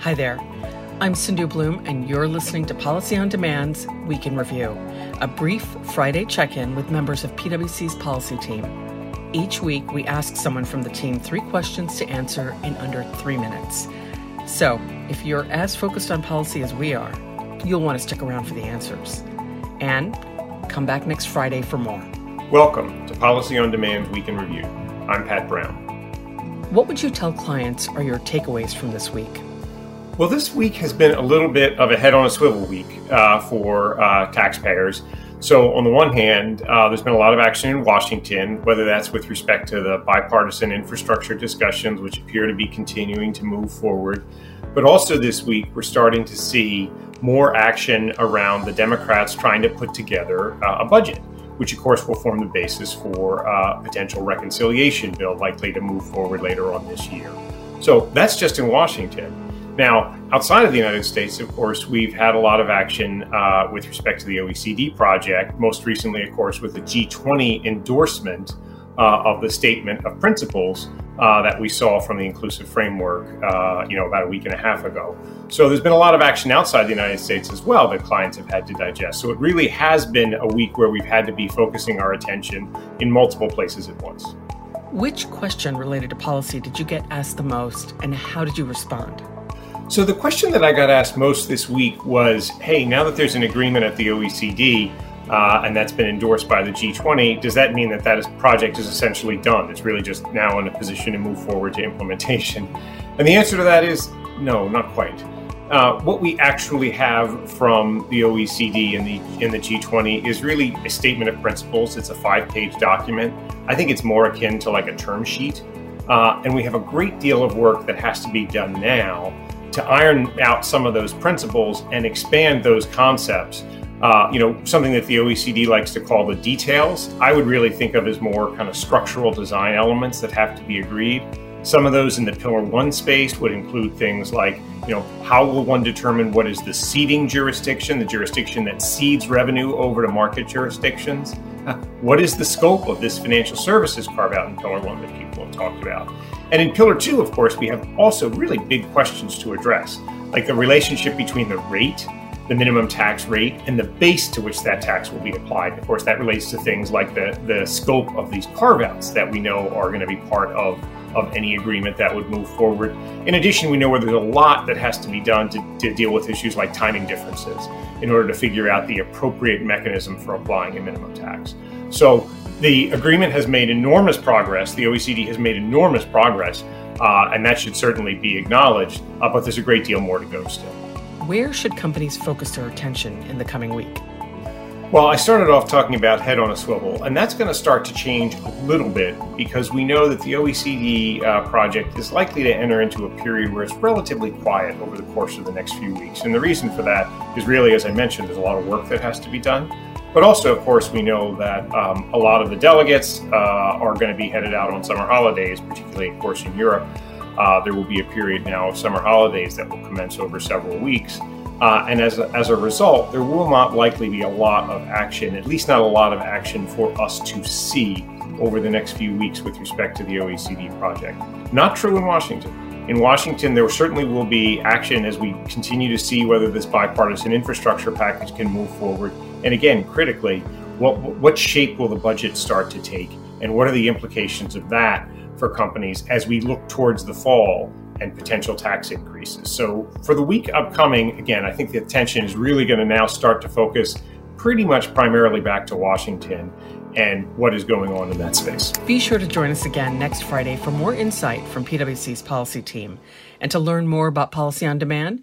Hi there. I'm Sindhu Bloom, and you're listening to Policy on Demand's Week in Review, a brief Friday check in with members of PwC's policy team. Each week, we ask someone from the team three questions to answer in under three minutes. So, if you're as focused on policy as we are, you'll want to stick around for the answers. And come back next Friday for more. Welcome to Policy on Demand's Week in Review. I'm Pat Brown. What would you tell clients are your takeaways from this week? Well, this week has been a little bit of a head on a swivel week uh, for uh, taxpayers. So, on the one hand, uh, there's been a lot of action in Washington, whether that's with respect to the bipartisan infrastructure discussions, which appear to be continuing to move forward. But also this week, we're starting to see more action around the Democrats trying to put together uh, a budget, which of course will form the basis for a uh, potential reconciliation bill likely to move forward later on this year. So that's just in Washington. Now, outside of the United States, of course, we've had a lot of action uh, with respect to the OECD project, most recently, of course, with the G20 endorsement uh, of the statement of principles uh, that we saw from the inclusive framework, uh, you know, about a week and a half ago. So there's been a lot of action outside the United States as well that clients have had to digest. So it really has been a week where we've had to be focusing our attention in multiple places at once. Which question related to policy did you get asked the most, and how did you respond? So the question that I got asked most this week was, "Hey, now that there's an agreement at the OECD." uh, and that's been endorsed by the G20, does that mean that that is, project is essentially done? It's really just now in a position to move forward to implementation. And the answer to that is no, not quite. Uh, what we actually have from the OECD and the in the G20 is really a statement of principles. It's a five-page document. I think it's more akin to like a term sheet, uh, and we have a great deal of work that has to be done now to iron out some of those principles and expand those concepts uh, you know, something that the OECD likes to call the details, I would really think of as more kind of structural design elements that have to be agreed. Some of those in the Pillar 1 space would include things like, you know, how will one determine what is the ceding jurisdiction, the jurisdiction that cedes revenue over to market jurisdictions? What is the scope of this financial services carve out in Pillar 1 that people have talked about? And in Pillar 2, of course, we have also really big questions to address, like the relationship between the rate the minimum tax rate and the base to which that tax will be applied. Of course, that relates to things like the, the scope of these carve outs that we know are going to be part of, of any agreement that would move forward. In addition, we know where there's a lot that has to be done to, to deal with issues like timing differences in order to figure out the appropriate mechanism for applying a minimum tax. So the agreement has made enormous progress. The OECD has made enormous progress, uh, and that should certainly be acknowledged, uh, but there's a great deal more to go still where should companies focus their attention in the coming week? Well, I started off talking about head on a swivel, and that's going to start to change a little bit because we know that the OECD uh, project is likely to enter into a period where it's relatively quiet over the course of the next few weeks. And the reason for that is really, as I mentioned, there's a lot of work that has to be done. But also, of course, we know that um, a lot of the delegates uh, are going to be headed out on summer holidays, particularly, of course, in Europe. Uh, there will be a period now of summer holidays that will commence over several weeks. Uh, and as a, as a result, there will not likely be a lot of action, at least not a lot of action for us to see over the next few weeks with respect to the OECD project. Not true in Washington. In Washington, there certainly will be action as we continue to see whether this bipartisan infrastructure package can move forward. And again, critically, what, what shape will the budget start to take? And what are the implications of that for companies as we look towards the fall and potential tax increases. So, for the week upcoming, again, I think the attention is really going to now start to focus pretty much primarily back to Washington and what is going on in that space. Be sure to join us again next Friday for more insight from PwC's policy team. And to learn more about Policy on Demand,